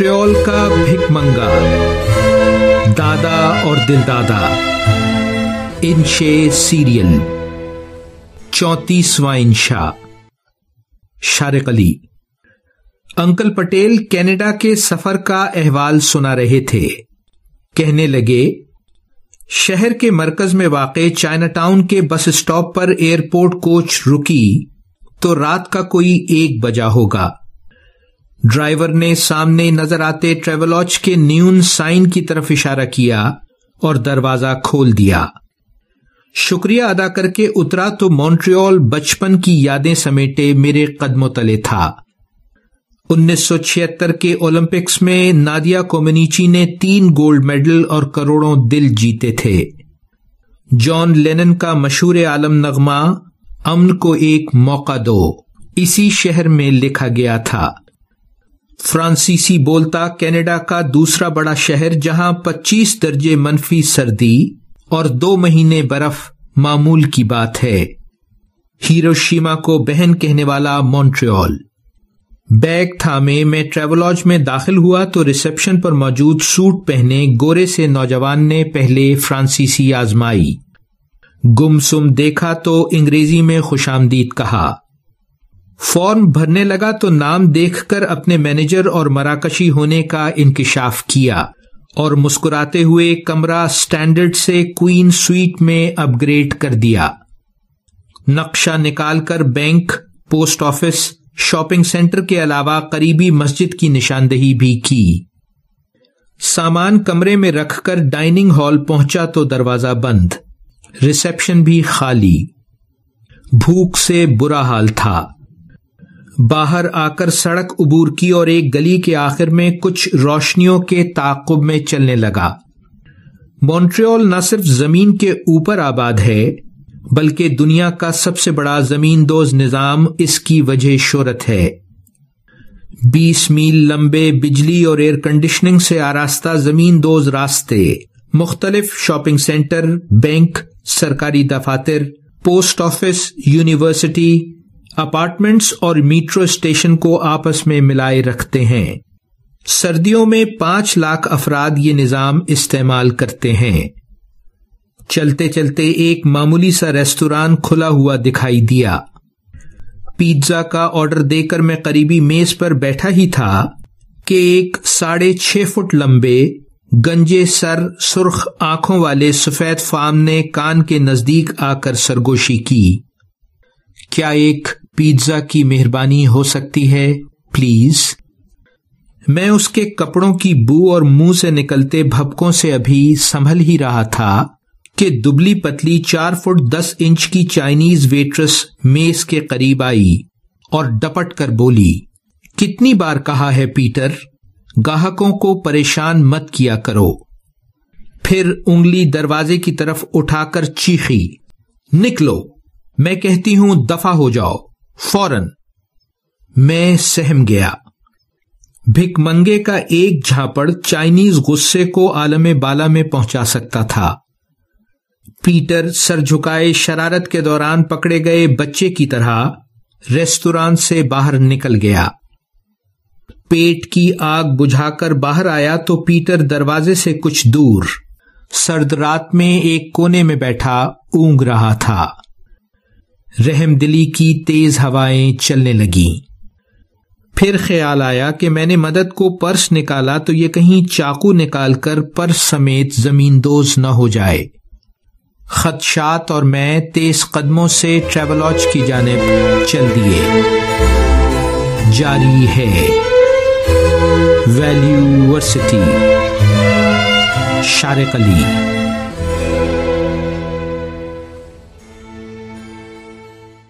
موٹریول کا بھک منگا۔ دادا اور دل دادا انشے سیریل۔ چونتیسواں انشا شارق علی۔ انکل پٹیل کینیڈا کے سفر کا احوال سنا رہے تھے۔ کہنے لگے، شہر کے مرکز میں واقع چائنا ٹاؤن کے بس اسٹاپ پر ایئرپورٹ کوچ رکی تو رات کا کوئی ایک بجا ہوگا۔ ڈرائیور نے سامنے نظر آتے ٹریولوچ کے نیون سائن کی طرف اشارہ کیا اور دروازہ کھول دیا۔ شکریہ ادا کر کے اترا تو مونٹریال بچپن کی یادیں سمیٹے میرے قدموں تلے تھا۔ انیس سو چھہتر کے اولمپکس میں نادیا کومنیچی نے تین گولڈ میڈل اور کروڑوں دل جیتے تھے۔ جان لینن کا مشہور عالم نغمہ امن کو ایک موقع دو۔ اسی شہر میں لکھا گیا تھا۔ فرانسیسی بولتا کینیڈا کا دوسرا بڑا شہر جہاں پچیس درجے منفی سردی اور دو مہینے برف معمول کی بات ہے۔ ہیروشیما کو بہن کہنے والا مونٹریال۔ بیگ تھامے میں ٹریولوج میں داخل ہوا تو ریسپشن پر موجود سوٹ پہنے گورے سے نوجوان نے پہلے فرانسیسی آزمائی۔ گم سم دیکھا تو انگریزی میں خوش آمدید کہا۔ فارم بھرنے لگا تو نام دیکھ کر اپنے مینیجر اور مراکشی ہونے کا انکشاف کیا اور مسکراتے ہوئے کمرہ سٹینڈرڈ سے کوئین سویٹ میں اپ گریڈ کر دیا۔ نقشہ نکال کر bank, post office, shopping centre کے علاوہ قریبی مسجد کی نشاندہی بھی کی۔ سامان کمرے میں رکھ کر ڈائننگ ہال پہنچا تو دروازہ بند۔ ریسپشن بھی خالی۔ بھوک سے برا حال تھا۔ باہر آ کر سڑک عبور کی اور ایک گلی کے آخر میں کچھ روشنیوں کے تعاقب میں چلنے لگا۔ مونٹریول نہ صرف زمین کے اوپر آباد ہے، بلکہ دنیا کا سب سے بڑا زمین دوز نظام اس کی وجہ شہرت ہے۔ بیس میل لمبے بجلی اور ایئر کنڈیشننگ سے آراستہ زمین دوز راستے، مختلف شاپنگ سینٹر بینک، سرکاری دفاتر پوسٹ آفس یونیورسٹی اپارٹمنٹس اور میٹرو اسٹیشن کو آپس میں ملائے رکھتے ہیں۔ سردیوں میں پانچ لاکھ افراد یہ نظام استعمال کرتے ہیں۔ چلتے چلتے ایک معمولی سا ریستوران کھلا ہوا دکھائی دیا۔ پیزا کا آرڈر دے کر میں قریبی میز پر بیٹھا ہی تھا کہ ایک ساڑھے چھ فٹ لمبے، گنجے سر، سرخ آنکھوں والے سفید فام نے کان کے نزدیک آ کر سرگوشی کی۔ کیا ایک پیزا کی مہربانی ہو سکتی ہے؟ پلیز۔ میں اس کے کپڑوں کی بو اور منہ سے نکلتے بھپکوں سے ابھی سنبھل ہی رہا تھا کہ دبلی پتلی چار فٹ دس انچ کی چائنیز ویٹرس میز کے قریب آئی اور ڈپٹ کر بولی، کتنی بار کہا ہے پیٹر، گاہکوں کو پریشان مت کیا کرو۔ پھر انگلی دروازے کی طرف اٹھا کر چیخی، نکلو، میں کہتی ہوں دفع ہو جاؤ۔ فوراً میں سہم گیا۔ بھک منگے کا ایک جھاپڑ چائنیز غصے کو عالم بالا میں پہنچا سکتا تھا۔ پیٹر سر جھکائے شرارت کے دوران پکڑے گئے بچے کی طرح ریستوران سے باہر نکل گیا۔ پیٹ کی آگ بجھا کر باہر آیا تو پیٹر دروازے سے کچھ دور سرد رات میں ایک کونے میں بیٹھا اونگ رہا تھا۔ رحم دلی کی تیز ہوائیں چلنے لگیں۔ پھر خیال آیا کہ میں نے مدد کو پرس نکالا تو یہ کہیں چاقو نکال کر پرس سمیت زمین دوز نہ ہو جائے۔ خدشات اور میں تیز قدموں سے ٹریولوچ کی جانب چل دیے۔ جاری ہے۔ ویلیورسٹی شارق علی۔